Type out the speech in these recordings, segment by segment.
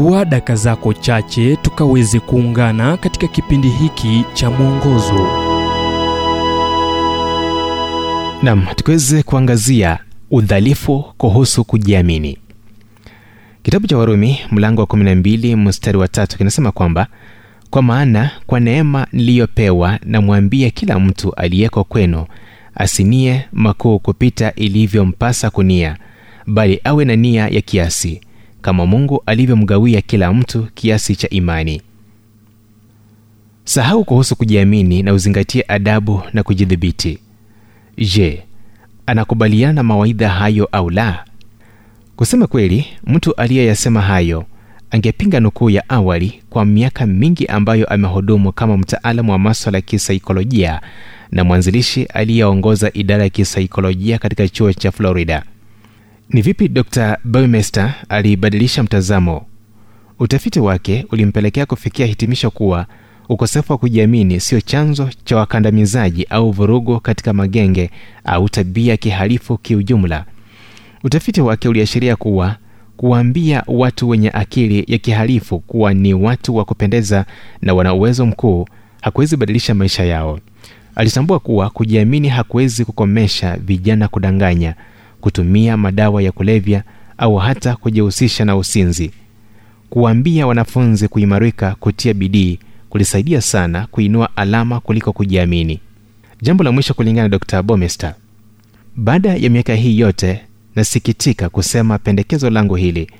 chukua daka zako chache tukaweze kuungana katika kipindi hiki cha mwongozo. Nam tukiweze kuangazia udhalifu kuhusu kujiamini. Kitabu cha warumi mlango wa 12 mstari wa tatu kinasema kwamba kwa maana kwa neema niliyopewa namwambia kila mtu aliyeko kwenu asinie makuu kupita ilivyompasa kunia bali awe na nia ya kiasi kama mungu alivyomgawia kila mtu kiasi cha imani. Sahau kuhusu kujiamini na uzingatie adabu na kujidhibiti. Je anakubaliana na mawaidha hayo au la? Kusema kweli mtu aliyeyasema hayo angepinga nukuu ya awali kwa miaka mingi ambayo amehudumu kama mtaalamu wa maswala ya kisaikolojia na mwanzilishi aliyeongoza idara ya kisaikolojia katika chuo cha florida ni vipi dr baumester alibadilisha mtazamo? Utafiti wake ulimpelekea kufikia hitimisho kuwa ukosefu wa kujiamini sio chanzo cha wakandamizaji au vurugu katika magenge au tabia kihalifu kiujumla. Utafiti wake uliashiria kuwa kuwaambia watu wenye akili ya kihalifu kuwa ni watu wa kupendeza na wana uwezo mkuu hakuwezi badilisha maisha yao. Alitambua kuwa kujiamini hakuwezi kukomesha vijana kudanganya kutumia madawa ya kulevya au hata kujihusisha na usinzi. Kuwaambia wanafunzi kuimarika kutia bidii kulisaidia sana kuinua alama kuliko kujiamini. Jambo la mwisho kulingana na dr bomester. Baada ya miaka hii yote nasikitika kusema pendekezo langu hili.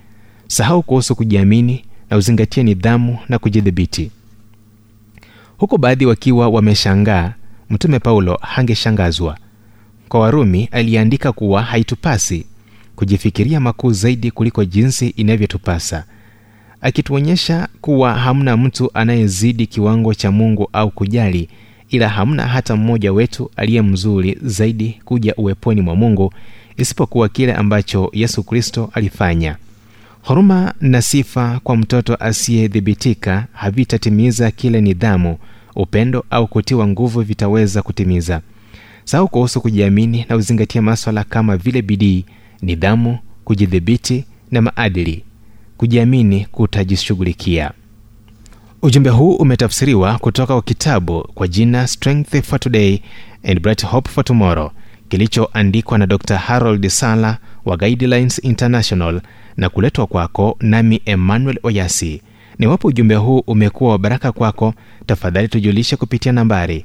Sahau kuhusu kujiamini na uzingatie nidhamu na kujidhibiti. Huku baadhi wakiwa wameshangaa mtume paulo hangeshangazwa kwa warumi aliyeandika kuwa haitupasi kujifikiria makuu zaidi kuliko jinsi inavyotupasa akituonyesha kuwa hamna mtu anayezidi kiwango cha mungu au kujali ila hamna hata mmoja wetu aliye mzuri zaidi kuja uweponi mwa mungu isipokuwa kile ambacho yesu kristo alifanya. Huruma na sifa kwa mtoto asiyedhibitika havitatimiza kile nidhamu upendo au kutiwa nguvu vitaweza kutimiza sahau kuhusu kujiamini na uzingatia maswala kama vile bidii nidhamu kujidhibiti na maadili. Kujiamini kutajishughulikia. Ujumbe huu umetafsiriwa kutoka kwa kitabu kwa jina strength for today and bright hope for tomorrow kilichoandikwa na dr harold sala wa guidelines international na kuletwa kwako nami emmanuel oyasi. Niwapo ujumbe huu umekuwa wa baraka kwako tafadhali tujulishe kupitia nambari